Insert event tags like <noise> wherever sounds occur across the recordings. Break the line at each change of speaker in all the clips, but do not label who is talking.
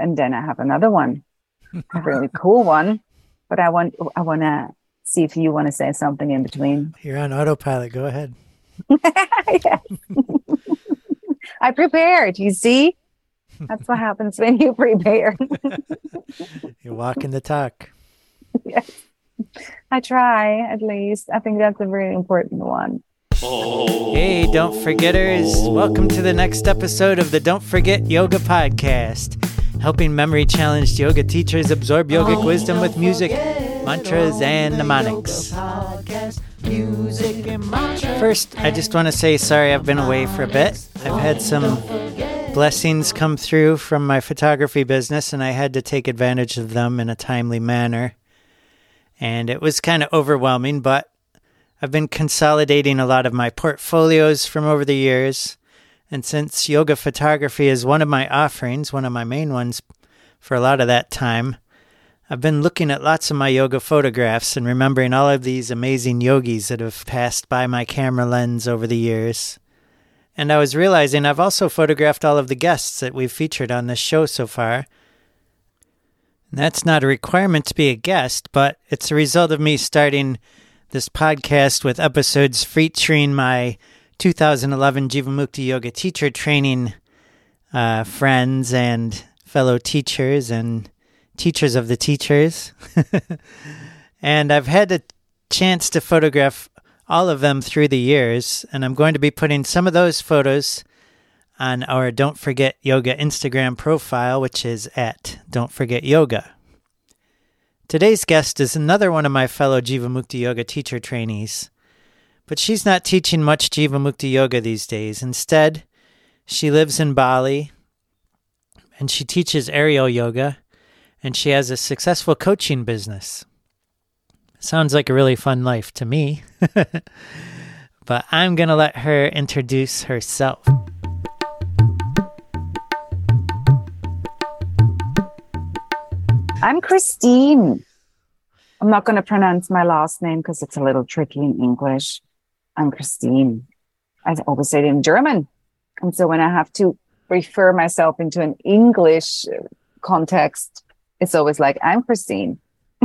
and then I have another one, a really <laughs> cool one. But I want I want to see if you want to say something in between.
You're on autopilot. Go ahead. <laughs> <laughs>
I prepared. You see, that's what happens when you prepare.
You're walking the talk.
yes, I try at least. I think that's a very important one.
Hey, don't forgetters. Welcome to the next episode of the Don't Forget Yoga Podcast, helping memory challenged yoga teachers absorb yogic wisdom with music, mantras, and mnemonics. First, I just want to say sorry I've been away for a bit. I've had some blessings come through from my photography business, and I had to take advantage of them in a timely manner. And it was kind of overwhelming, but I've been consolidating a lot of my portfolios from over the years. And since yoga photography is one of my offerings, one of my main ones for a lot of that time, I've been looking at lots of my yoga photographs and remembering all of these amazing yogis that have passed by my camera lens over the years. And I was realizing I've also photographed all of the guests that we've featured on this show so far. And that's not a requirement to be a guest, but it's a result of me starting this podcast with episodes featuring my 2011 Jivamukti Yoga teacher training uh, friends and fellow teachers and teachers of the teachers. <laughs> and I've had a chance to photograph all of them through the years, and I'm going to be putting some of those photos on our Don't Forget Yoga Instagram profile, which is at Don't Forget Yoga. Today's guest is another one of my fellow Jivamukti Yoga teacher trainees. But she's not teaching much Jivamukti Yoga these days. Instead, she lives in Bali and she teaches aerial yoga and she has a successful coaching business. Sounds like a really fun life to me. <laughs> but I'm going to let her introduce herself.
I'm Christine. I'm not going to pronounce my last name because it's a little tricky in English. I'm Christine. I always say it in German. And so when I have to refer myself into an English context, it's always like, I'm Christine. <laughs>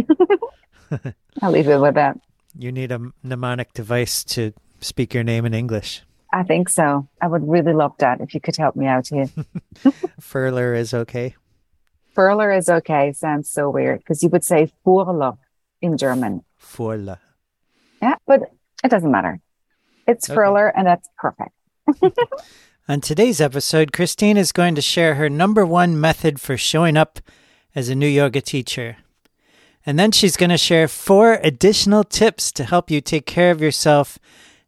I'll leave it with that.
You need a mnemonic device to speak your name in English.
I think so. I would really love that if you could help me out here. <laughs>
Furler is okay.
Furler is okay. Sounds so weird because you would say Furler in German.
Furler.
Yeah, but it doesn't matter. It's okay. Furler and that's perfect. <laughs>
On today's episode, Christine is going to share her number one method for showing up as a new yoga teacher. And then she's going to share four additional tips to help you take care of yourself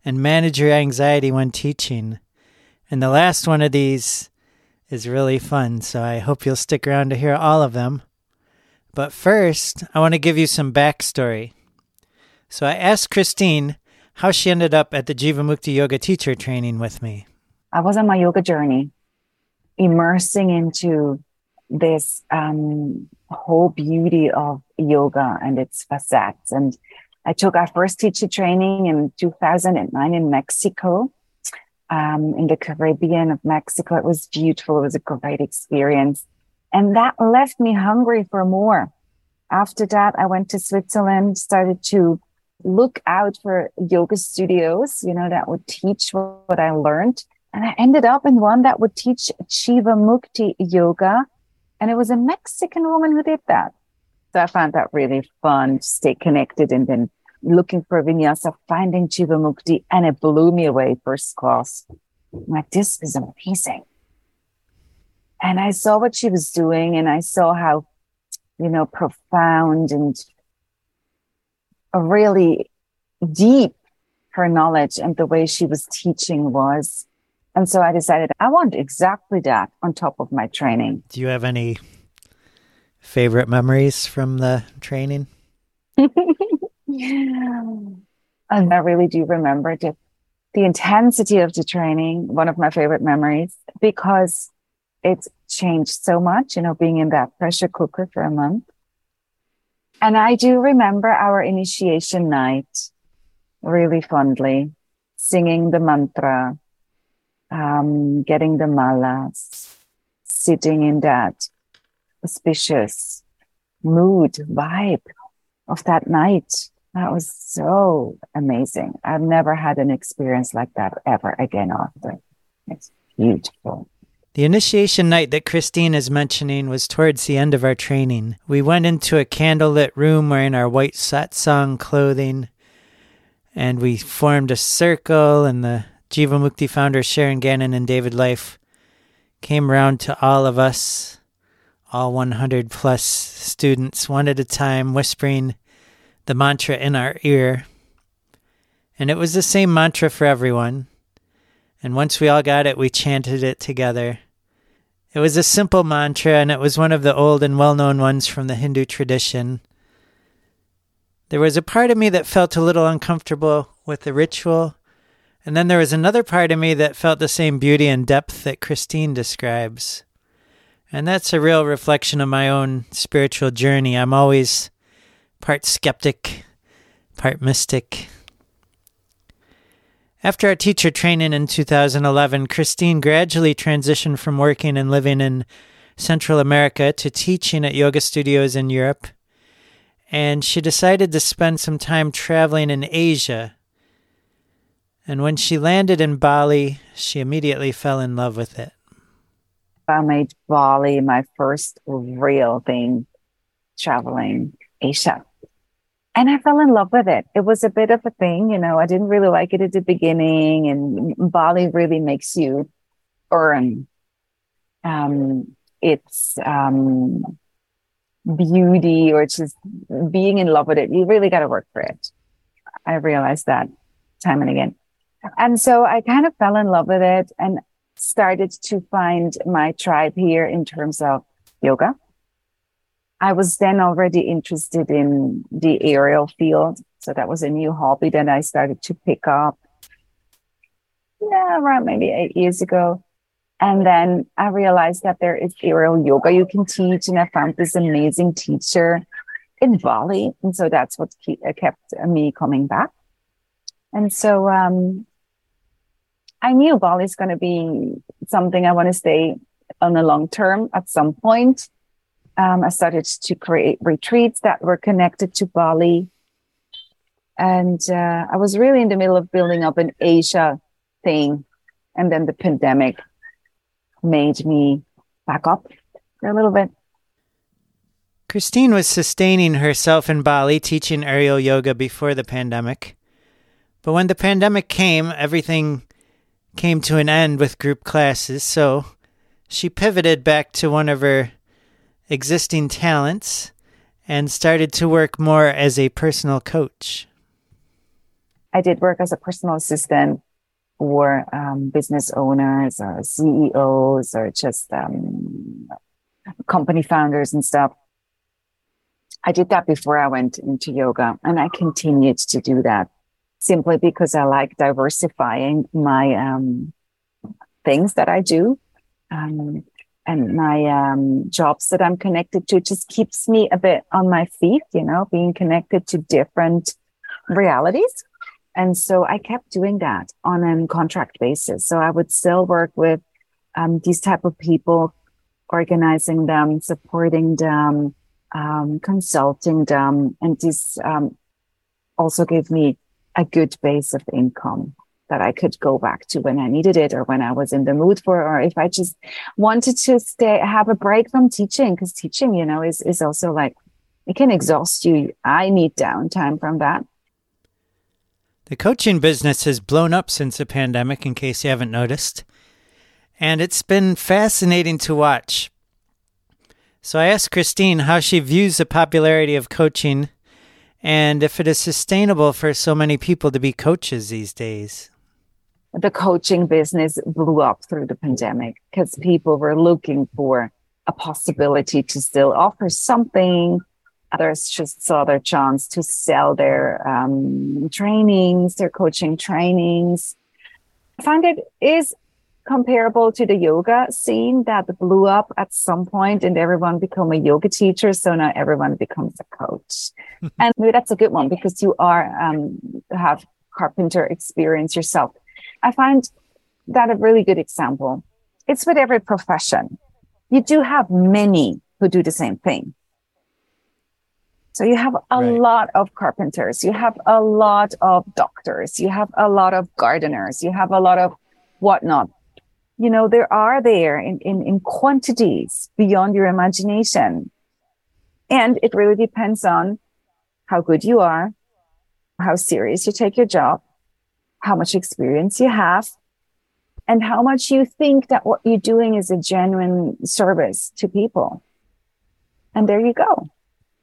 and manage your anxiety when teaching. And the last one of these is really fun, so I hope you'll stick around to hear all of them. But first, I want to give you some backstory. So I asked Christine how she ended up at the Jivamukti Yoga teacher training with me.
I was on my yoga journey, immersing into this um, whole beauty of yoga and its facets. And I took our first teacher training in 2009 in Mexico um, in the Caribbean of Mexico. It was beautiful. It was a great experience. And that left me hungry for more. After that, I went to Switzerland, started to look out for yoga studios, you know, that would teach what I learned. And I ended up in one that would teach Jivamukti yoga. And it was a Mexican woman who did that. So I found that really fun to stay connected and then looking for vinyasa, finding Jivamukti. and it blew me away first class. I'm like, this is amazing. And I saw what she was doing and I saw how, you know, profound and really deep her knowledge and the way she was teaching was. And so I decided I want exactly that on top of my training.
Do you have any favorite memories from the training?
And <laughs> um, I really do remember the, the intensity of the training, one of my favorite memories, because it's changed so much, you know, being in that pressure cooker for a month. And I do remember our initiation night really fondly, singing the mantra, um, getting the malas, sitting in that auspicious mood, vibe of that night. That was so amazing. I've never had an experience like that ever again after. It's beautiful.
The initiation night that Christine is mentioning was towards the end of our training. We went into a candlelit room wearing our white satsang clothing, and we formed a circle, and the Jivamukti founders Sharon Gannon and David Life came around to all of us, all 100 plus students, one at a time, whispering the mantra in our ear. And it was the same mantra for everyone. And once we all got it, we chanted it together. It was a simple mantra, and it was one of the old and well known ones from the Hindu tradition. There was a part of me that felt a little uncomfortable with the ritual, and then there was another part of me that felt the same beauty and depth that Christine describes. And that's a real reflection of my own spiritual journey. I'm always part skeptic, part mystic. After our teacher training in 2011, Christine gradually transitioned from working and living in Central America to teaching at yoga studios in Europe. And she decided to spend some time traveling in Asia. And when she landed in Bali, she immediately fell in love with it.
I made Bali my first real thing traveling Asia and I fell in love with it. It was a bit of a thing, you know. I didn't really like it at the beginning, and Bali really makes you earn um, its um, beauty or just being in love with it. You really got to work for it. I realized that time and again, and so I kind of fell in love with it and started to find my tribe here in terms of yoga I was then already interested in the aerial field. So that was a new hobby that I started to pick up. Yeah, around maybe eight years ago. And then I realized that there is aerial yoga you can teach. And I found this amazing teacher in Bali. And so that's what uh, kept me coming back. And so um, I knew Bali is going to be something I want to stay on the long term at some point um, I started to create retreats that were connected to Bali. And uh, I was really in the middle of building up an Asia thing. And then the pandemic made me back up a little bit.
Christine was sustaining herself in Bali teaching aerial yoga before the pandemic. But when the pandemic came, everything came to an end with group classes. So she pivoted back to one of her existing talents and started to work more as a personal coach?
I did work as a personal assistant for um, business owners or CEOs or just um, company founders and stuff. I did that before I went into yoga and I continued to do that simply because I like diversifying my um, things that I do. Um, and my um, jobs that I'm connected to just keeps me a bit on my feet, you know, being connected to different realities. And so I kept doing that on a contract basis. So I would still work with um, these type of people, organizing them, supporting them, um, consulting them, and this um, also gave me a good base of income that I could go back to when I needed it or when I was in the mood for, or if I just wanted to stay, have a break from teaching, because teaching, you know, is, is also like, it can exhaust you. I need downtime from that.
The coaching business has blown up since the pandemic, in case you haven't noticed. And it's been fascinating to watch. So I asked Christine how she views the popularity of coaching and if it is sustainable for so many people to be coaches these days
the coaching business blew up through the pandemic because people were looking for a possibility to still offer something. Others just saw their chance to sell their um, trainings, their coaching trainings. I find it is comparable to the yoga scene that blew up at some point and everyone become a yoga teacher. So now everyone becomes a coach. <laughs> and maybe that's a good one because you are, um, have carpenter experience yourself. I find that a really good example. It's with every profession. You do have many who do the same thing. So you have a right. lot of carpenters, you have a lot of doctors, you have a lot of gardeners, you have a lot of whatnot. You know, there are there in, in, in quantities beyond your imagination. And it really depends on how good you are, how serious you take your job, how much experience you have, and how much you think that what you're doing is a genuine service to people. And there you go.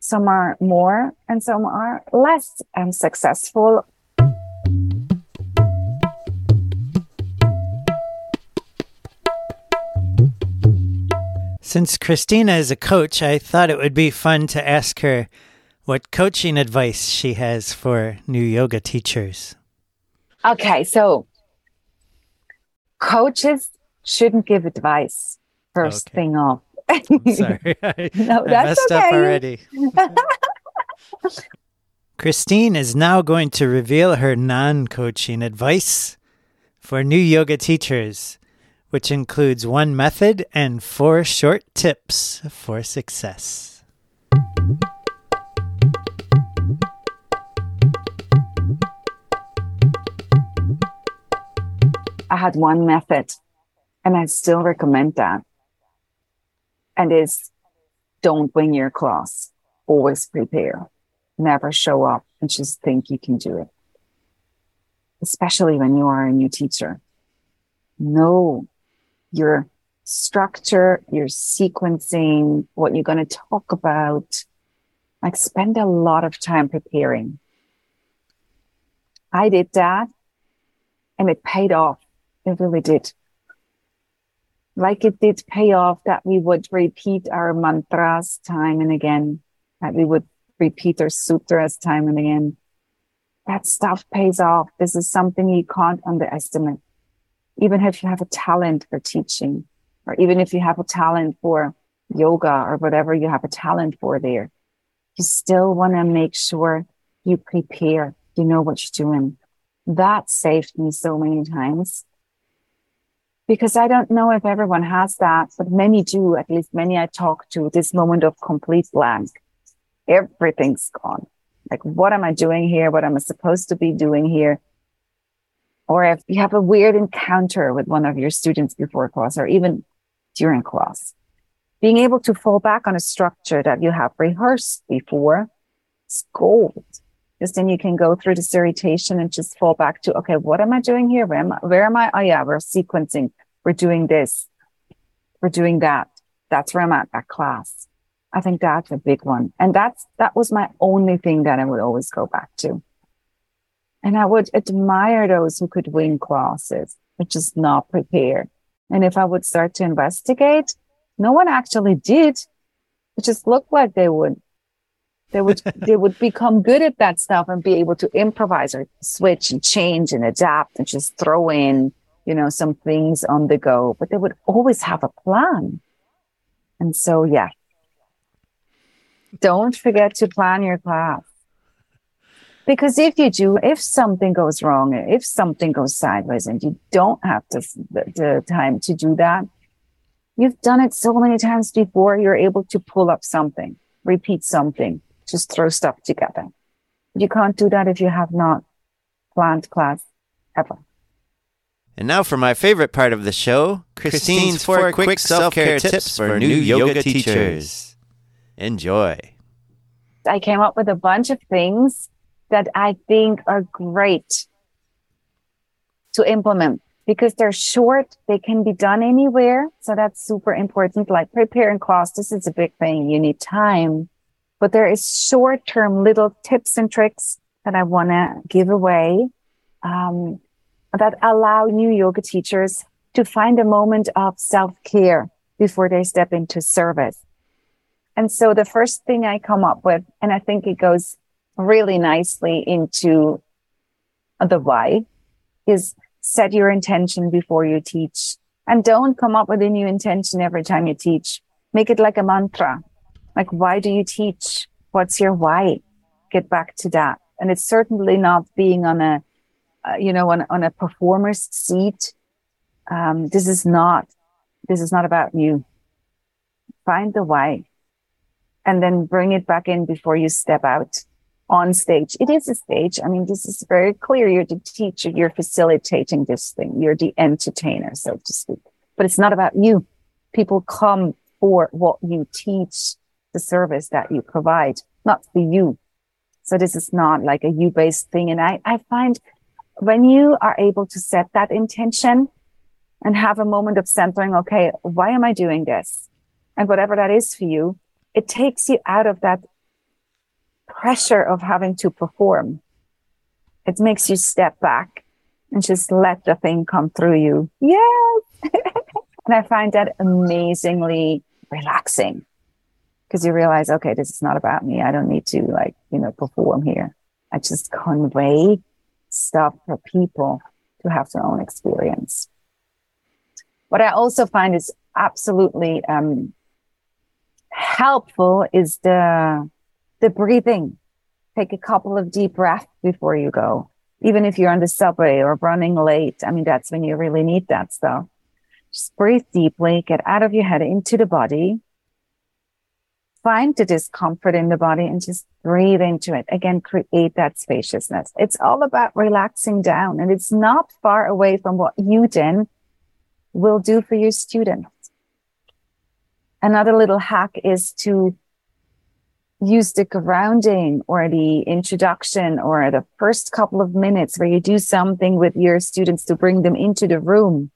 Some are more and some are less um, successful.
Since Christina is a coach, I thought it would be fun to ask her what coaching advice she has for new yoga teachers.
Okay, so coaches shouldn't give advice first okay. thing off. <laughs>
sorry, <laughs> I, no, I messed okay. up already. <laughs> Christine is now going to reveal her non coaching advice for new yoga teachers, which includes one method and four short tips for success.
I had one method and I still recommend that. And is don't wing your class. Always prepare. Never show up and just think you can do it. Especially when you are a new teacher. Know your structure, your sequencing, what you're going to talk about. Like spend a lot of time preparing. I did that and it paid off it really did. Like it did pay off that we would repeat our mantras time and again, that we would repeat our sutras time and again. That stuff pays off. This is something you can't underestimate. Even if you have a talent for teaching, or even if you have a talent for yoga or whatever you have a talent for there, you still want to make sure you prepare, you know what you're doing. That saved me so many times because I don't know if everyone has that, but many do, at least many I talk to, this moment of complete blank. Everything's gone. Like, what am I doing here? What am I supposed to be doing here? Or if you have a weird encounter with one of your students before class or even during class, being able to fall back on a structure that you have rehearsed before is gold because then you can go through this irritation and just fall back to, okay, what am I doing here? Where am I? Where am I? Oh yeah, we're sequencing. We're doing this. We're doing that. That's where I'm at that class. I think that's a big one. And that's, that was my only thing that I would always go back to. And I would admire those who could win classes, but just not prepared. And if I would start to investigate, no one actually did. It just looked like they would they would <laughs> they would become good at that stuff and be able to improvise or switch and change and adapt and just throw in you know some things on the go. But they would always have a plan. And so yeah. Don't forget to plan your class. Because if you do if something goes wrong if something goes sideways and you don't have the, the time to do that you've done it so many times before you're able to pull up something repeat something just throw stuff together. You can't do that if you have not planned class ever.
And now for my favorite part of the show Christine's, four, quick self care tips for new yoga teachers. Enjoy.
I came up with a bunch of things that I think are great to implement because they're short, they can be done anywhere. So that's super important. Like preparing class, this is a big thing. You need time but there is short term little tips and tricks that I want to give away um, that allow new yoga teachers to find a moment of self care before they step into service. And so the first thing I come up with, and I think it goes really nicely into the why, is set your intention before you teach. And don't come up with a new intention every time you teach. Make it like a mantra. Like, why do you teach? What's your why? Get back to that. And it's certainly not being on a, uh, you know, on, on a performer's seat. Um, this is not, this is not about you. Find the why. and then bring it back in before you step out on stage. It is a stage. I mean, this is very clear. You're the teacher, you're facilitating this thing, you're the entertainer, so to speak. But it's not about you. People come for what you teach, the service that you provide, not for you. So this is not like a you based thing. And I, I find when you are able to set that intention and have a moment of centering, okay, why am I doing this? And whatever that is for you, it takes you out of that pressure of having to perform. It makes you step back and just let the thing come through you. Yes. <laughs> and I find that amazingly relaxing because you realize, okay, this is not about me. I don't need to like, you know, perform here. I just convey stuff for people to have their own experience. What I also find is absolutely um, helpful is the the breathing. Take a couple of deep breaths before you go. Even if you're on the subway or running late, I mean, that's when you really need that stuff. Just breathe deeply, get out of your head into the body. Find the discomfort in the body and just breathe into it. Again, create that spaciousness. It's all about relaxing down and it's not far away from what you then will do for your students. Another little hack is to use the grounding or the introduction or the first couple of minutes where you do something with your students to bring them into the room.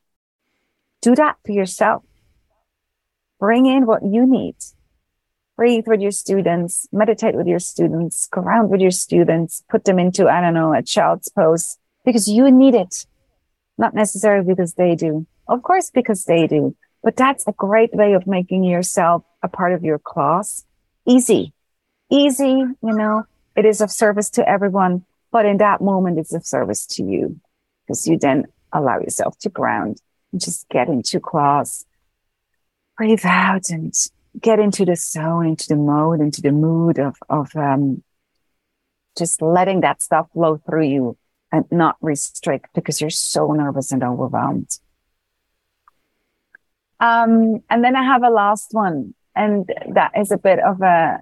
Do that for yourself. Bring in what you need. Breathe with your students, meditate with your students, ground with your students, put them into, I don't know, a child's pose because you need it. Not necessarily because they do. Of course, because they do, but that's a great way of making yourself a part of your class. Easy, easy, you know, it is of service to everyone, but in that moment, it's of service to you because you then allow yourself to ground and just get into class, breathe out and get into the zone, into the mode, into the mood of, of, um, just letting that stuff flow through you and not restrict because you're so nervous and overwhelmed. Um, and then I have a last one, and that is a bit of a,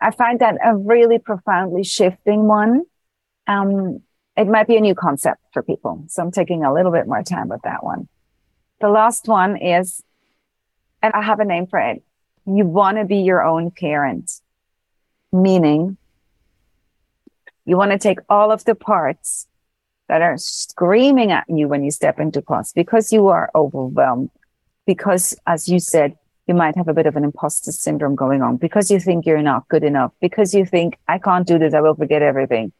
I find that a really profoundly shifting one. Um, it might be a new concept for people. So I'm taking a little bit more time with that one. The last one is, and I have a name for it. You want to be your own parent, meaning you want to take all of the parts that are screaming at you when you step into class because you are overwhelmed. Because, as you said, you might have a bit of an imposter syndrome going on because you think you're not good enough, because you think, I can't do this, I will forget everything.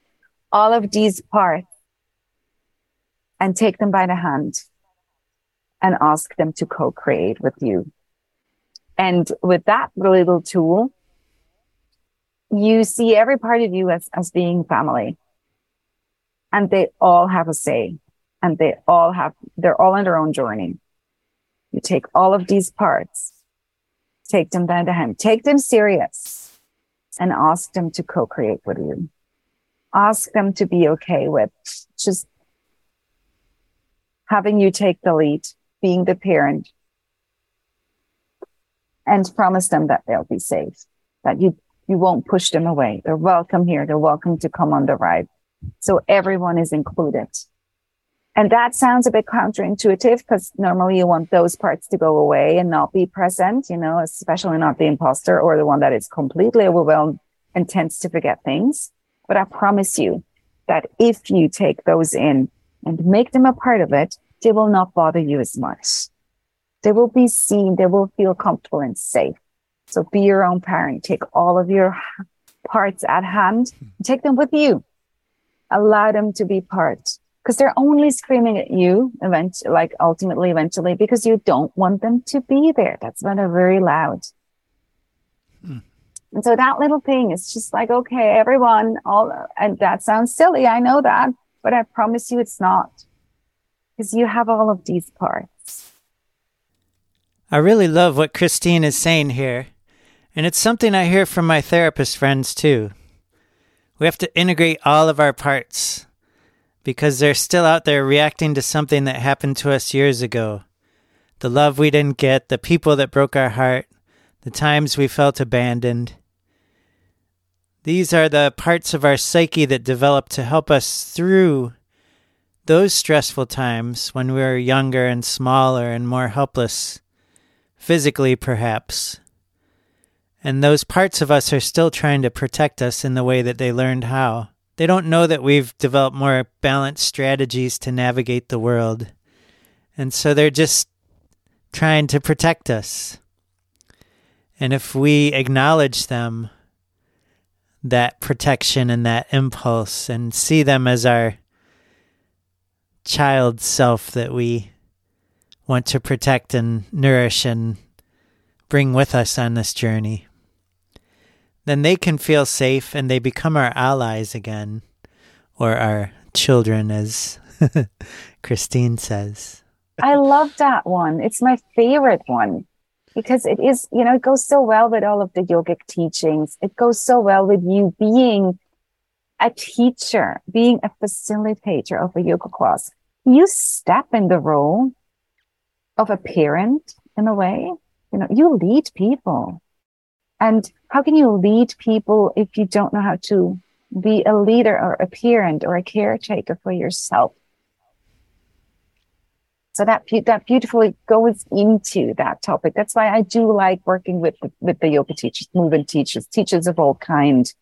All of these parts and take them by the hand and ask them to co create with you. And with that little tool, you see every part of you as, as being family and they all have a say and they all have, they're all on their own journey. You take all of these parts, take them by the hand, take them serious and ask them to co-create with you. Ask them to be okay with just having you take the lead, being the parent and promise them that they'll be safe, that you, you won't push them away. They're welcome here. They're welcome to come on the ride. So everyone is included. And that sounds a bit counterintuitive because normally you want those parts to go away and not be present, you know, especially not the imposter or the one that is completely overwhelmed and tends to forget things. But I promise you that if you take those in and make them a part of it, they will not bother you as much. They will be seen. They will feel comfortable and safe. So be your own parent. Take all of your parts at hand, take them with you allow them to be part because they're only screaming at you eventually, like ultimately, eventually, because you don't want them to be there. That's why they're very loud. Hmm. And so that little thing is just like, okay, everyone, all, and that sounds silly. I know that, but I promise you it's not because you have all of these parts.
I really love what Christine is saying here. And it's something I hear from my therapist friends too. We have to integrate all of our parts because they're still out there reacting to something that happened to us years ago. the love we didn't get, the people that broke our heart, the times we felt abandoned. These are the parts of our psyche that develop to help us through those stressful times when we were younger and smaller and more helpless, physically perhaps. And those parts of us are still trying to protect us in the way that they learned how. They don't know that we've developed more balanced strategies to navigate the world. And so they're just trying to protect us. And if we acknowledge them, that protection and that impulse, and see them as our child self that we want to protect and nourish and bring with us on this journey, then they can feel safe and they become our allies again, or our children, as <laughs> Christine says.
I love that one. It's my favorite one because it is, you know, it goes so well with all of the yogic teachings. It goes so well with you being a teacher, being a facilitator of a yoga class. You step in the role of a parent in a way. You know, you lead people. And how can you lead people if you don't know how to be a leader or a parent or a caretaker for yourself? So that that beautifully goes into that topic. That's why I do like working with with the yoga teachers, movement teachers, teachers of all kind,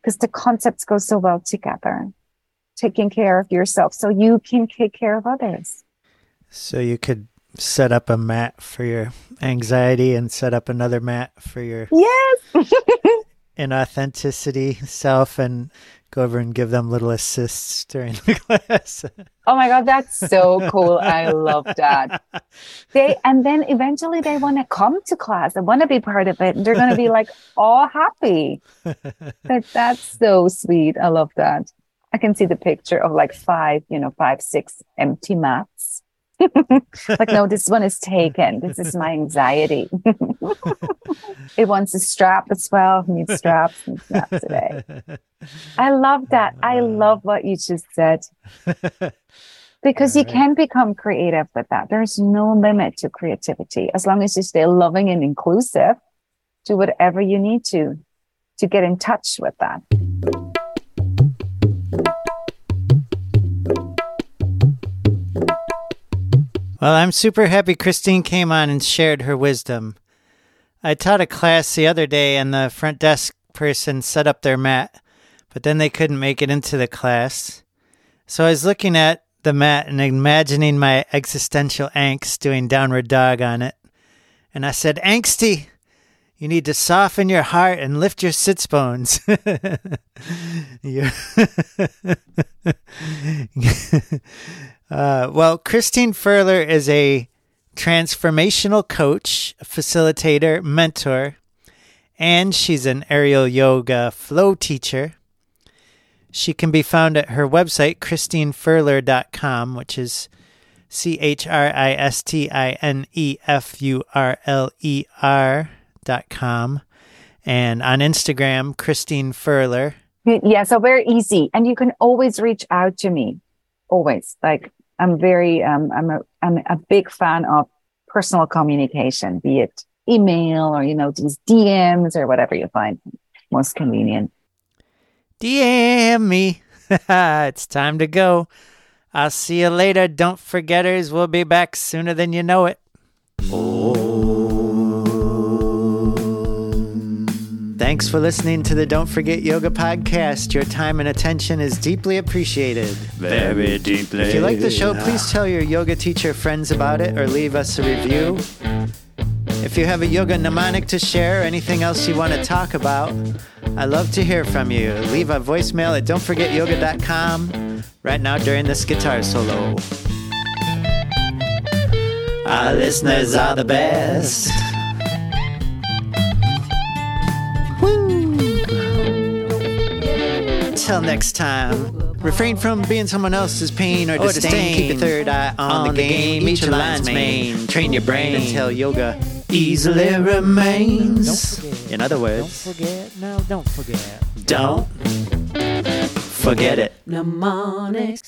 because the concepts go so well together. Taking care of yourself so you can take care of others.
So you could set up a mat for your anxiety and set up another mat for your
yes <laughs>
inauthenticity self and go over and give them little assists during the <laughs> class.
oh my god, that's so cool! I love that. <laughs> They and then eventually they want to come to class and want to be part of it, and they're going to be like all happy. that that's so sweet. I love that. I can see the picture of like five, you know, five, six empty mats <laughs> like, no, this one is taken. This is my anxiety. <laughs> it wants a strap as well. Needs straps and straps today. I love that. I uh-huh. love what you just said. Because you can become creative with that. There's no limit to creativity as long as you stay loving and inclusive. Do whatever you need to to get in touch with that.
Well, I'm super happy Christine came on and shared her wisdom. I taught a class the other day and the front desk person set up their mat, but then they couldn't make it into the class. So I was looking at the mat and imagining my existential angst doing downward dog on it. And I said, Angsty, you need to soften your heart and lift your sits bones. <laughs> <laughs> Uh, well, Christine Furler is a transformational coach, facilitator, mentor, and she's an aerial yoga flow teacher. She can be found at her website, christinefurler.com, which is C H R I S T I N E F U R L E R dot com. And on Instagram, Christine Furler.
Yeah, so very easy. And you can always reach out to me. Always. Like I'm very, um, I'm a, I'm a big fan of personal communication, be it email or, you know, these DMs or whatever you find most convenient.
DM me. <laughs> it's time to go. I'll see you later. Don't forgetters. We'll be back sooner than you know it. Thanks for listening to the Don't Forget Yoga podcast. Your time and attention is deeply appreciated.
Very deeply.
If you like the show, please tell your yoga teacher friends about it or leave us a review. If you have a yoga mnemonic to share or anything else you want to talk about, I love to hear from you. Leave a voicemail at don'tforgetyoga.com right now during this guitar solo. Our listeners are the best. Until next time, refrain from being someone else's pain or, or disdain. disdain. Keep your third eye on, on the, the game. Each your lines main. Train your brain until yoga easily remains. In other words,
don't forget. No, don't forget.
Don't forget it.
Mnemonics.